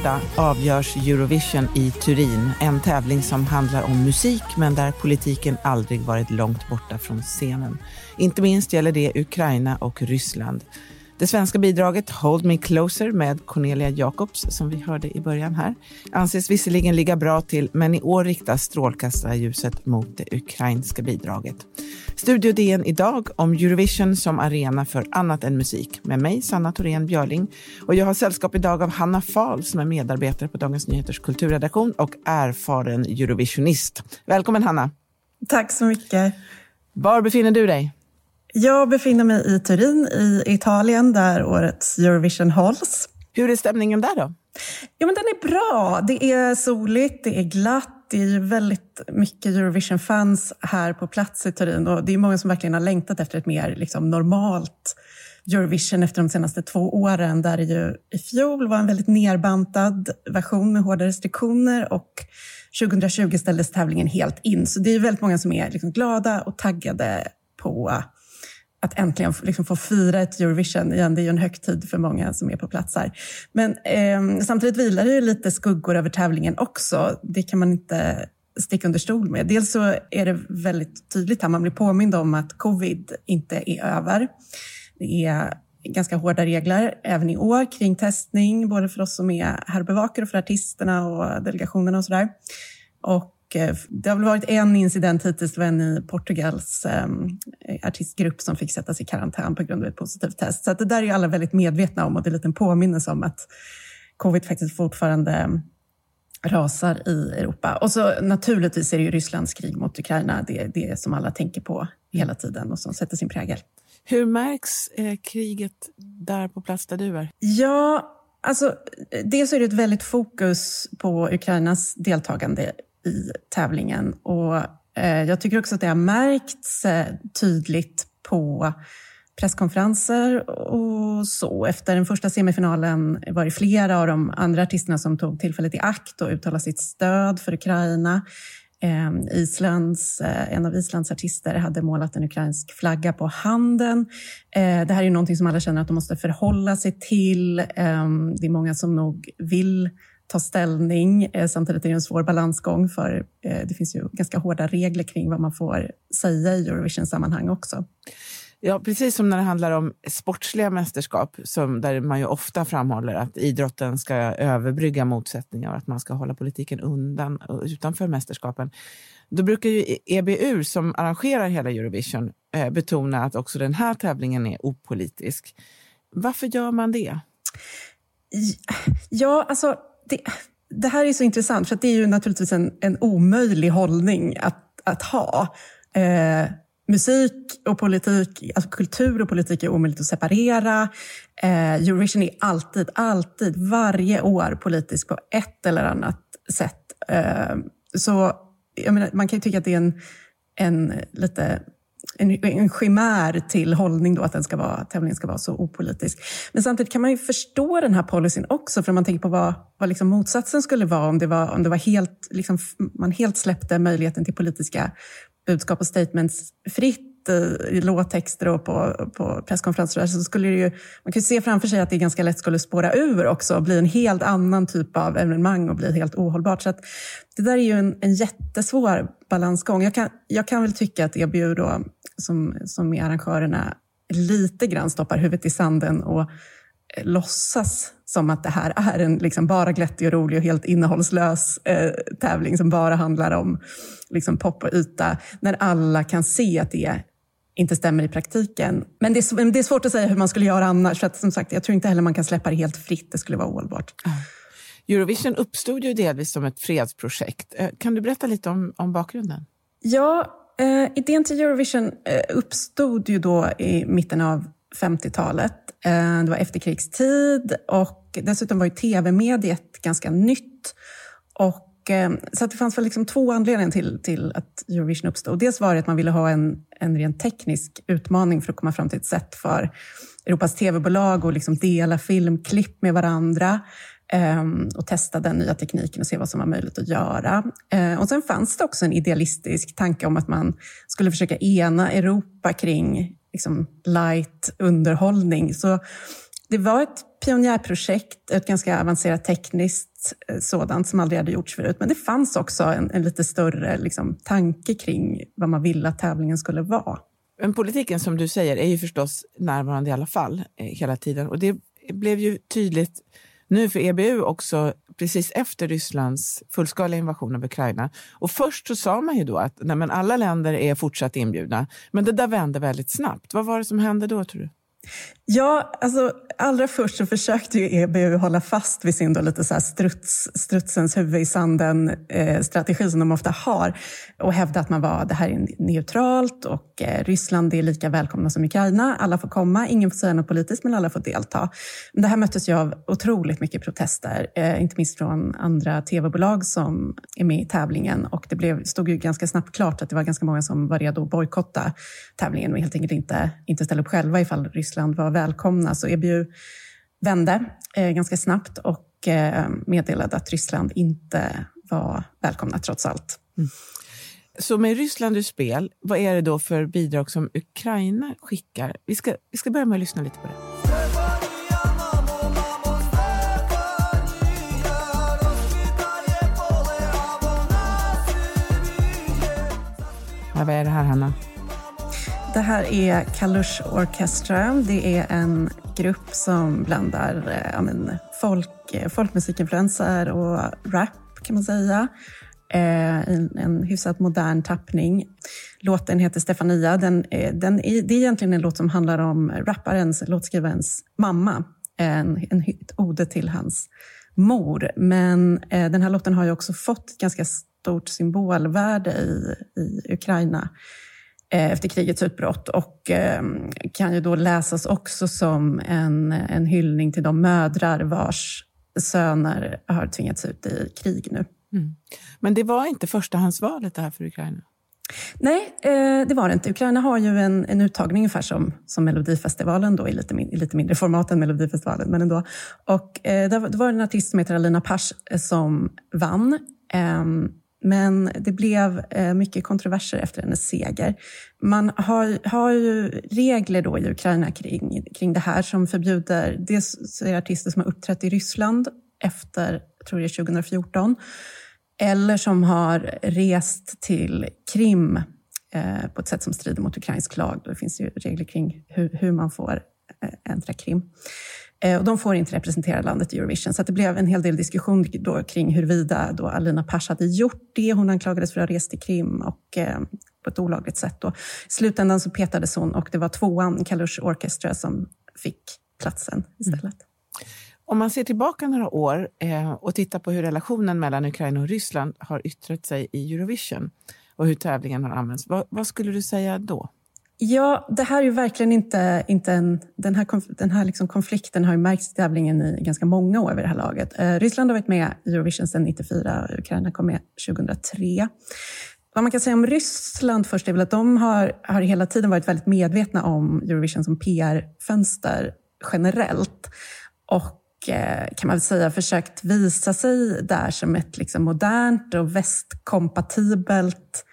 På lördag avgörs Eurovision i Turin. En tävling som handlar om musik men där politiken aldrig varit långt borta från scenen. Inte minst gäller det Ukraina och Ryssland. Det svenska bidraget Hold Me Closer med Cornelia Jacobs, som vi hörde i början här, anses visserligen ligga bra till, men i år riktas strålkastarljuset mot det ukrainska bidraget. Studio DN idag om Eurovision som arena för annat än musik med mig, Sanna Thorén Björling. Och jag har sällskap idag av Hanna Fahl som är medarbetare på Dagens Nyheters kulturredaktion och erfaren Eurovisionist. Välkommen Hanna! Tack så mycket. Var befinner du dig? Jag befinner mig i Turin i Italien där årets Eurovision hålls. Hur är stämningen där då? Ja, men den är bra. Det är soligt, det är glatt. Det är ju väldigt mycket Eurovision-fans här på plats i Turin och det är många som verkligen har längtat efter ett mer liksom, normalt Eurovision efter de senaste två åren där det ju i fjol var en väldigt nerbantad version med hårda restriktioner och 2020 ställdes tävlingen helt in. Så det är väldigt många som är liksom glada och taggade på att äntligen liksom få fira ett Eurovision igen. Det är ju en högtid för många som är på plats här. Men eh, samtidigt vilar det ju lite skuggor över tävlingen också. Det kan man inte sticka under stol med. Dels så är det väldigt tydligt här, man blir påmind om att covid inte är över. Det är ganska hårda regler även i år kring testning, både för oss som är här och bevakar och för artisterna och delegationerna och sådär. Och Eh, det har väl varit en incident hittills, det var en i Portugals um, artistgrupp som fick sättas i karantän på grund av ett positivt test. Så det där är alla väldigt medvetna om och det är en liten påminnelse om att covid faktiskt fortfarande rasar i Europa. Och så naturligtvis är det ju Rysslands krig mot Ukraina, det är det som alla tänker på hela tiden och som sätter sin prägel. Hur märks eh, kriget där på plats där du är? Ja, alltså dels är det ett väldigt fokus på Ukrainas deltagande i tävlingen. Och eh, jag tycker också att det har märkts eh, tydligt på presskonferenser och så. Efter den första semifinalen var det flera av de andra artisterna som tog tillfället i akt och uttalade sitt stöd för Ukraina. Ehm, Islands, eh, en av Islands artister hade målat en ukrainsk flagga på handen. Eh, det här är ju någonting som alla känner att de måste förhålla sig till. Ehm, det är många som nog vill ta ställning. Eh, samtidigt är det en svår balansgång för eh, det finns ju ganska hårda regler kring vad man får säga i Eurovision-sammanhang också. Ja, precis som när det handlar om sportsliga mästerskap, som, där man ju ofta framhåller att idrotten ska överbrygga motsättningar och att man ska hålla politiken undan utanför mästerskapen. Då brukar ju EBU, som arrangerar hela Eurovision, eh, betona att också den här tävlingen är opolitisk. Varför gör man det? Ja, alltså det, det, här är så intressant, för det är ju naturligtvis en, en omöjlig hållning att, att ha. Eh, musik och politik, alltså kultur och politik är omöjligt att separera. Eh, Eurovision är alltid, alltid, varje år politisk på ett eller annat sätt. Eh, så jag menar, man kan ju tycka att det är en, en lite en, en skimär till hållning då att den ska vara, tävlingen ska vara så opolitisk. Men samtidigt kan man ju förstå den här policyn också, för om man tänker på vad, vad liksom motsatsen skulle vara om det var, om det var helt, liksom, man helt släppte möjligheten till politiska budskap och statements fritt eh, i låttexter och på, på presskonferenser så skulle det ju, man kan ju se framför sig att det ganska lätt skulle spåra ur också och bli en helt annan typ av evenemang och bli helt ohållbart. Så det där är ju en, en jättesvår balansgång. Jag kan, jag kan väl tycka att EBU då, som, som är arrangörerna, lite grann stoppar huvudet i sanden och eh, låtsas som att det här är en liksom bara glättig och rolig och helt innehållslös eh, tävling som bara handlar om liksom pop och yta, när alla kan se att det inte stämmer i praktiken. Men det är, det är svårt att säga hur man skulle göra annars. För att, som sagt, jag tror inte heller man kan släppa det helt fritt. Det skulle vara ohållbart. Eurovision uppstod ju delvis som ett fredsprojekt. Eh, kan du berätta lite om, om bakgrunden? Ja, eh, idén till Eurovision eh, uppstod ju då i mitten av 50-talet. Eh, det var efterkrigstid och dessutom var ju tv-mediet ganska nytt. Och Eh, så det fanns väl liksom två anledningar till, till att Eurovision uppstod. Dels var det att man ville ha en, en rent teknisk utmaning för att komma fram till ett sätt för Europas tv-bolag att liksom dela filmklipp med varandra Ehm, och testa den nya tekniken och se vad som var möjligt att göra. Ehm, och sen fanns det också en idealistisk tanke om att man skulle försöka ena Europa kring liksom, light underhållning. Så det var ett pionjärprojekt, ett ganska avancerat tekniskt eh, sådant som aldrig hade gjorts förut. Men det fanns också en, en lite större liksom, tanke kring vad man ville att tävlingen skulle vara. Men politiken som du säger är ju förstås närvarande i alla fall eh, hela tiden. Och det blev ju tydligt nu för EBU också precis efter Rysslands fullskaliga invasion av Ukraina. Och först så sa man ju då att nej, men alla länder är fortsatt inbjudna. Men det där vände väldigt snabbt. Vad var det som hände då tror du? Ja, alltså allra först så försökte ju EBU hålla fast vid sin då lite så struts, strutsens huvud i sanden-strategi eh, som de ofta har och hävda att man var, det här är neutralt och eh, Ryssland är lika välkomna som Ukraina. Alla får komma, ingen får säga något politiskt men alla får delta. Det här möttes ju av otroligt mycket protester, eh, inte minst från andra tv-bolag som är med i tävlingen och det blev, stod ju ganska snabbt klart att det var ganska många som var redo att bojkotta tävlingen och helt enkelt inte, inte ställa upp själva ifall Ryssland Ryssland var välkomna. Så EBU vände eh, ganska snabbt och eh, meddelade att Ryssland inte var välkomna trots allt. Mm. Så med Ryssland ur spel, vad är det då för bidrag som Ukraina skickar? Vi ska, vi ska börja med att lyssna lite på det. Ja, vad är det här, Hanna? Det här är Kalush Orchestra. Det är en grupp som blandar eh, ja, men, folk, eh, folkmusikinfluenser och rap, kan man säga. Eh, en, en hyfsat modern tappning. Låten heter Stefania. Den, eh, den är, det är egentligen en låt som handlar om rapparens, låtskrivarens mamma. En, en, ett ode till hans mor. Men eh, den här låten har ju också fått ganska stort symbolvärde i, i Ukraina efter krigets utbrott och ehm, kan ju då läsas också som en, en hyllning till de mödrar vars söner har tvingats ut i krig nu. Mm. Men det var inte förstahandsvalet det här för Ukraina? Nej, eh, det var det inte. Ukraina har ju en, en uttagning ungefär som, som Melodifestivalen, då, i, lite i lite mindre format än Melodifestivalen. Men ändå. Och, eh, det var en artist som heter Alina Pash som vann. Men det blev eh, mycket kontroverser efter hennes seger. Man har, har ju regler då i Ukraina kring, kring det här som förbjuder... Dels är det artister som har uppträtt i Ryssland efter, tror jag, 2014, eller som har rest till Krim eh, på ett sätt som strider mot ukrainsk lag. Det finns ju regler kring hur, hur man får eh, äntra Krim. Eh, och de får inte representera landet i Eurovision. Så det blev en hel del diskussion då kring huruvida då Alina Pash hade gjort det. Hon anklagades för att ha rest till Krim och, eh, på ett olagligt sätt. Då. I slutändan så petades hon och det var tvåan, Kalush Orchestra, som fick platsen istället. Mm. Om man ser tillbaka några år eh, och tittar på hur relationen mellan Ukraina och Ryssland har yttrat sig i Eurovision och hur tävlingen har använts, vad, vad skulle du säga då? Ja, det här är ju verkligen inte, inte en... Den här, den här liksom konflikten har ju märkts i tävlingen i ganska många år vid det här laget. Eh, Ryssland har varit med i Eurovision sedan 94, och Ukraina kom med 2003. Vad man kan säga om Ryssland först är väl att de har, har hela tiden varit väldigt medvetna om Eurovision som PR-fönster generellt. Och eh, kan man väl säga försökt visa sig där som ett liksom modernt och västkompatibelt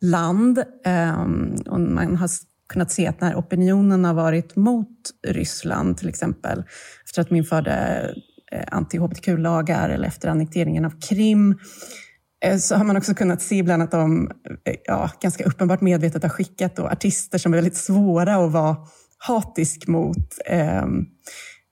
land. Um, och man har kunnat se att när opinionen har varit mot Ryssland, till exempel efter att de införde eh, anti-hbtq-lagar eller efter annekteringen av Krim, eh, så har man också kunnat se ibland att de eh, ja, ganska uppenbart medvetet har skickat då artister som är väldigt svåra att vara hatisk mot. Ehm,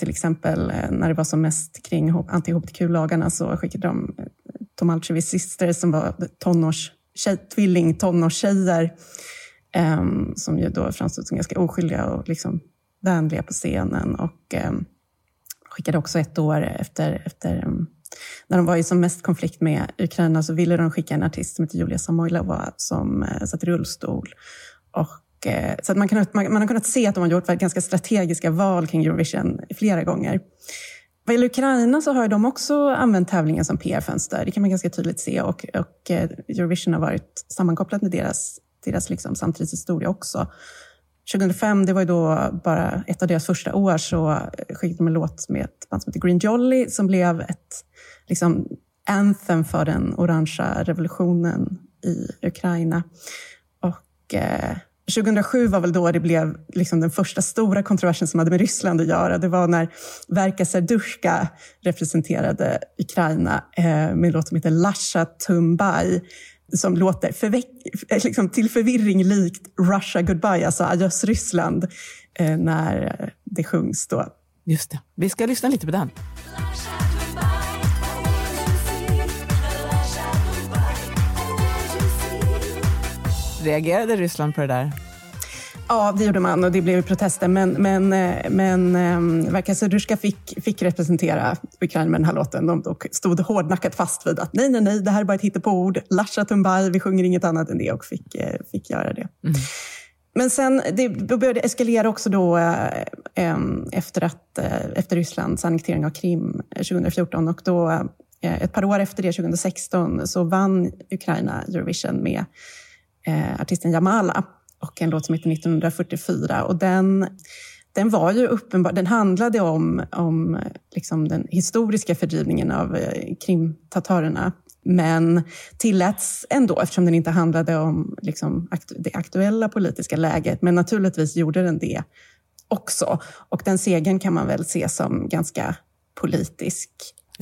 till exempel när det var som mest kring anti-hbtq-lagarna så skickade de Tomalchevis Sisters som var tonårs tjej, tvilling tonårstjejer um, som ju då framstod som ganska oskyldiga och liksom vänliga på scenen. Och um, skickade också ett år efter, efter um, när de var i som mest konflikt med Ukraina så ville de skicka en artist som heter Julia Samoilova som uh, satt i rullstol. Och, eh, så att man, kan, man, man, har kunnat se att de har gjort ganska strategiska val kring Eurovision flera gånger. Vad gäller Ukraina så har de också använt tävlingen som PR-fönster. Det kan man ganska tydligt se. Och, och eh, Eurovision har varit sammankopplat med deras, deras liksom samtidshistoria också. 2005, det var ju då bara ett av deras första år, så skickade de en låt med ett band som heter Green Jolly som blev ett liksom, anthem för den orangea revolutionen i Ukraina. Och eh, 2007 var väl då det blev liksom den första stora kontroversen som hade med Ryssland att göra. Det var när Verka Serdushka representerade Ukraina eh, med en låt som heter Lasha Tumbai som låter förveck, eh, liksom till förvirring likt Russia Goodbye, alltså adjöss Ryssland, eh, när det sjungs då. Just det. Vi ska lyssna lite på den. Reagerade Ryssland på det där? Ja, det gjorde man och det blev protester. Men, men, eh, men um, verkar Sudurska fick, fick representera Ukraina med den här låten. De stod hårdnackat fast vid att nej, nej, nej, det här är bara ett hittepåord. Lasha Tumbai, vi sjunger inget annat än det och fick, eh, fick göra det. Mm. Men sen det började eskalera också då eh, efter, att, eh, efter Rysslands annektering av Krim 2014 och då eh, ett par år efter det, 2016, så vann Ukraina Eurovision med artisten Jamala och en låt som heter 1944. Och den, den var ju uppenbar, den handlade om, om liksom den historiska fördrivningen av eh, krimtatarerna men tilläts ändå eftersom den inte handlade om liksom, det aktuella politiska läget. Men naturligtvis gjorde den det också. Och den segern kan man väl se som ganska politisk.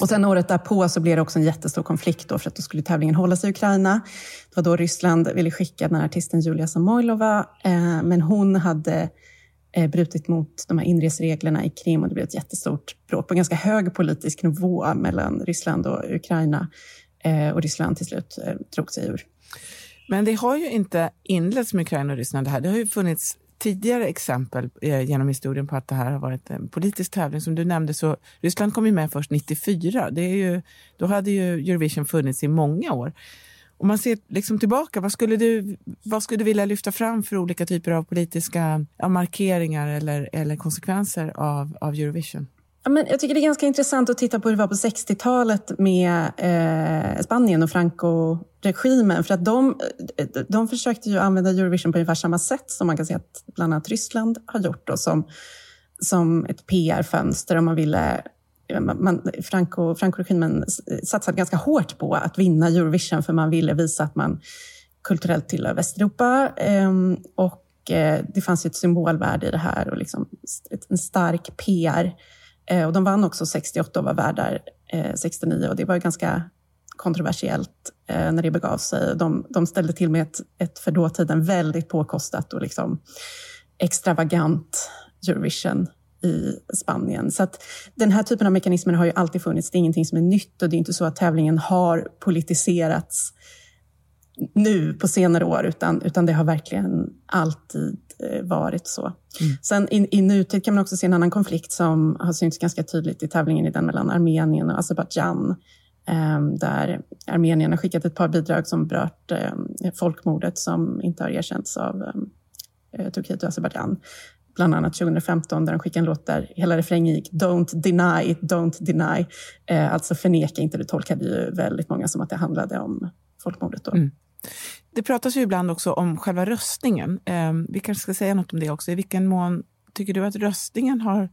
Och sen året därpå så blev det också en jättestor konflikt då för att då skulle tävlingen hållas i Ukraina. Det var då Ryssland ville skicka den här artisten Julia Samoilova, eh, men hon hade eh, brutit mot de här inresreglerna i Krim och det blev ett jättestort bråk på ganska hög politisk nivå mellan Ryssland och Ukraina. Eh, och Ryssland till slut eh, drog sig ur. Men det har ju inte inletts med Ukraina och Ryssland det här. Det har ju funnits tidigare exempel eh, genom historien på att det här har varit en politisk tävling. Som du nämnde så Ryssland kom ju med först 94. Det är ju, då hade ju Eurovision funnits i många år. Om man ser liksom tillbaka, vad skulle, du, vad skulle du vilja lyfta fram för olika typer av politiska markeringar eller, eller konsekvenser av, av Eurovision? Men jag tycker det är ganska intressant att titta på hur det var på 60-talet med eh, Spanien och Franco-regimen. För att de, eh, de försökte ju använda Eurovision på ungefär samma sätt som man kan se att bland annat Ryssland har gjort. Då, som, som ett PR-fönster om man ville man, Franco, Franco-regimen satsade ganska hårt på att vinna Eurovision för man ville visa att man kulturellt tillhör Västeuropa. Eh, och eh, det fanns ett symbolvärde i det här och liksom en stark PR Eh, Eh, och de vann också 68 och var värdar eh, 69 och det var ju ganska kontroversiellt eh, när det begav sig. De, de ställde till med ett, ett för dåtiden väldigt påkostat och liksom extravagant Eurovision i Spanien. Så att den här typen av mekanismer har ju alltid funnits. Det är ingenting som är nytt och det är inte så att tävlingen har politiserats nu på senare år, utan, utan det har verkligen alltid eh, varit så. Mm. Sen i, i nutid kan man också se en annan konflikt som har synts ganska tydligt i tävlingen, i den mellan Armenien och Azerbajdzjan. Um, där Armenien har skickat ett par bidrag som berört um, folkmordet som inte har erkänts av um, Turkiet och Azerbajdzjan. Bland annat 2015 där de skickade en låt där hela refrängen gick “Don't deny, don't deny”. Uh, alltså förneka inte, det tolkade ju väldigt många som att det handlade om folkmordet. Då. Mm. Det pratas ju ibland också om själva röstningen. Eh, vi kanske ska säga något om det också. I vilken mån tycker du att röstningen har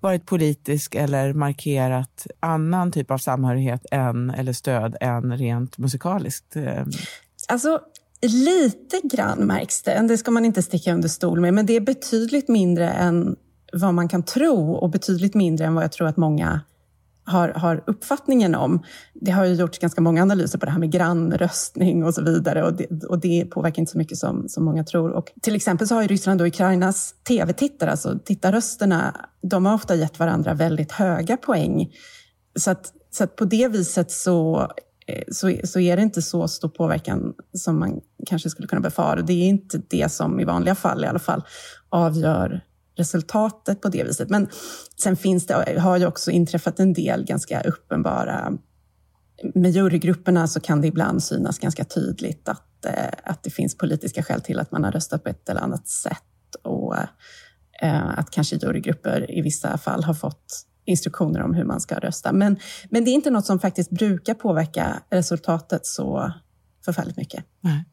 varit politisk eller markerat annan typ av samhörighet än, eller stöd än rent musikaliskt? Eh. Alltså, lite grann märks det. Det ska man inte sticka under stol med. Men det är betydligt mindre än vad man kan tro och betydligt mindre än vad jag tror att många har, har uppfattningen om. Det har ju gjorts ganska många analyser på det här med grannröstning och så vidare och det, och det påverkar inte så mycket som, som många tror. Och till exempel så har ju Ryssland och Ukrainas tv-tittare, alltså tittarrösterna, de har ofta gett varandra väldigt höga poäng. Så att, så att på det viset så, eh, så, så är det inte så stor påverkan som man kanske skulle kunna befara. Det är inte det som i vanliga fall i alla fall avgör resultatet på det viset. Men sen finns det, har ju också inträffat en del ganska uppenbara... Med jurygrupperna så kan det ibland synas ganska tydligt att, eh, att det finns politiska skäl till att man har röstat på ett eller annat sätt. Och eh, att kanske jurygrupper i vissa fall har fått instruktioner om hur man ska rösta. Men, men det är inte något som faktiskt brukar påverka resultatet så förfärligt mycket. Nej.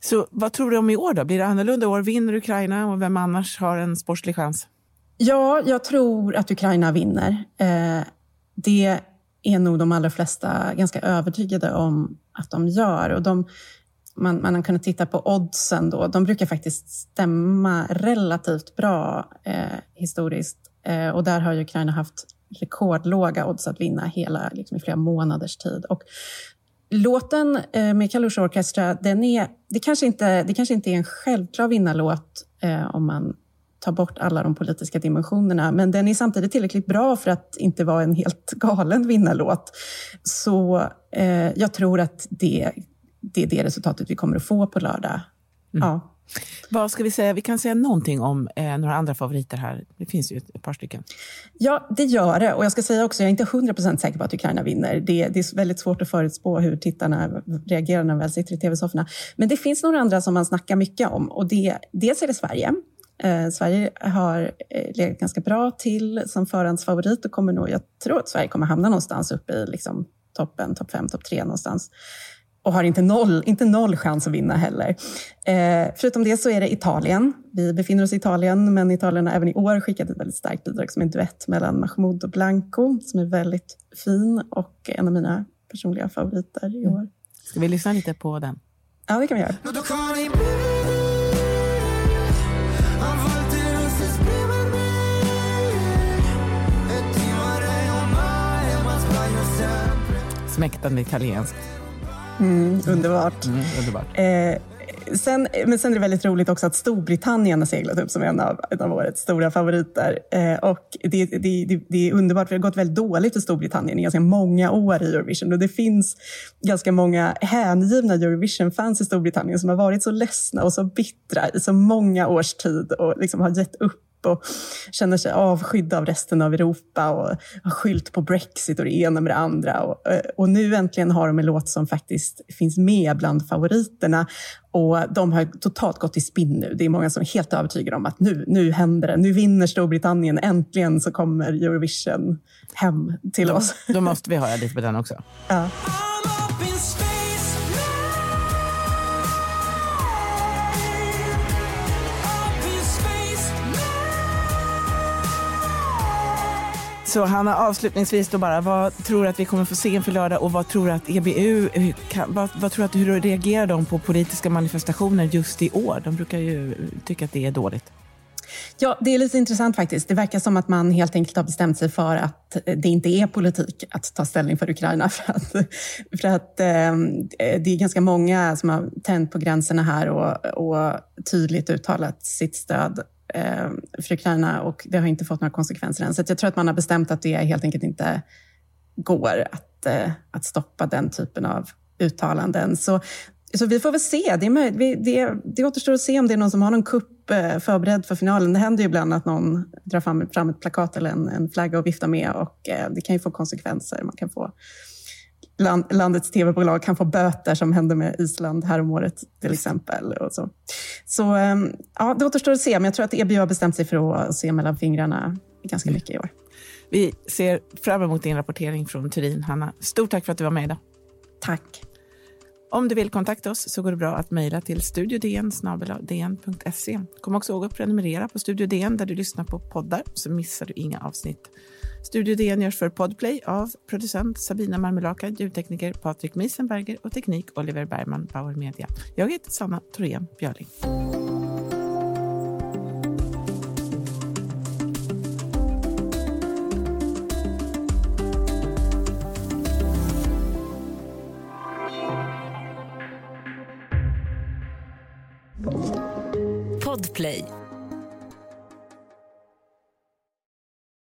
Så vad tror du om i år då? Blir det annorlunda i år? Vinner Ukraina och vem annars har en sportslig chans? Ja, jag tror att Ukraina vinner. Eh, det är nog de allra flesta ganska övertygade om att de gör. Och de, man, man har kunnat titta på oddsen då. De brukar faktiskt stämma relativt bra eh, historiskt. Eh, och där har ju Ukraina haft rekordlåga odds att vinna hela, liksom, i flera månaders tid. Och låten eh, med Kalush Orchestra, den är, det, kanske inte, det kanske inte är en självklar vinnarlåt eh, om man tar bort alla de politiska dimensionerna. Men den är samtidigt tillräckligt bra för att inte vara en helt galen vinnarlåt. Så eh, jag tror att det, det är det resultatet vi kommer att få på lördag. Mm. Ja. Vad ska vi säga? Vi kan säga någonting om eh, några andra favoriter här. Det finns ju ett, ett, par stycken. Ja, det gör det. Och jag ska säga också, jag är inte 100% säker på att Ukraina vinner. Det, det, är väldigt svårt att förutspå hur tittarna reagerar när de väl sitter i tv-sofforna. Men det finns några andra som man snackar mycket om. Och det, dels är det Sverige. Eh, Sverige har eh, legat ganska bra till som förhandsfavorit och kommer nog, jag tror att Sverige kommer hamna någonstans uppe i liksom, toppen, topp fem, topp tre någonstans. Och har inte noll, inte noll chans att vinna heller. Eh, förutom det så är det Italien. Vi befinner oss i Italien, men Italien har även i år skickat ett väldigt starkt bidrag som en duett mellan Mahmoud och Blanco, som är väldigt fin och en av mina personliga favoriter i år. Ska vi lyssna lite på den? Ja, det kan vi göra. Smäktande italienskt. Mm, underbart. Mm, underbart. Eh, sen, men sen är det väldigt roligt också att Storbritannien har seglat upp som en av, en av årets stora favoriter. Eh, och det, det, det, det, är underbart, för det har gått väldigt dåligt för Storbritannien i ganska många år i Eurovision. Och det finns ganska många hängivna Eurovision-fans i Storbritannien som har varit så ledsna och så bittra i så många års tid och liksom har gett upp och känner sig avskydda av resten av Europa och har skylt på Brexit och det ena med det andra. Och, eh, och nu äntligen har de en låt som faktiskt finns med bland favoriterna och de har totalt gått i spinn nu. Det är många som är helt övertygade om att nu, nu händer det. Nu vinner Storbritannien. Äntligen så kommer Eurovision hem till oss. Då måste vi höra lite på den också. Ja. Så Hanna, avslutningsvis då bara, vad tror du att vi kommer få se inför lördag och vad tror du att EBU, kan, vad, vad, tror du att, hur reagerar de på politiska manifestationer just i år? De brukar ju tycka att det är dåligt. Ja, det är lite intressant faktiskt. Det verkar som att man helt enkelt har bestämt sig för att eh, det inte är politik att ta ställning för Ukraina. För att, för att eh, det är ganska många som har tänt på gränserna här och, och tydligt uttalat sitt stöd eh, för Ukraina och det har inte fått några konsekvenser än. Så jag tror att man har bestämt att det helt enkelt inte går att, eh, att stoppa den typen av uttalanden. Så, så vi får väl se. Det, är möjligt, det, det återstår att se om det är någon som har någon kupp eh, förberedd för finalen. Det händer ju ibland att någon drar fram, fram ett plakat eller en, en flagga och viftar med och eh, det kan ju få konsekvenser. Man kan få land, landets tv-bolag kan få böter som hände med Island häromåret till exempel. Och så så ehm, ja, det återstår att se, men jag tror att EBU har bestämt sig för att se mellan fingrarna ganska mycket i år. Vi ser fram emot din rapportering från Turin, Hanna. Stort tack för att du var med idag. Tack. Om du vill kontakta oss så går det bra att mejla till studiodn Kom också ihåg att prenumerera på Studio DN där du lyssnar på poddar så missar du inga avsnitt. Studio DN görs för Podplay av producent Sabina Marmelaka, ljudtekniker Patrik Miesenberger och teknik Oliver Bergman, Bauer Media. Jag heter Sanna Thorén Björling.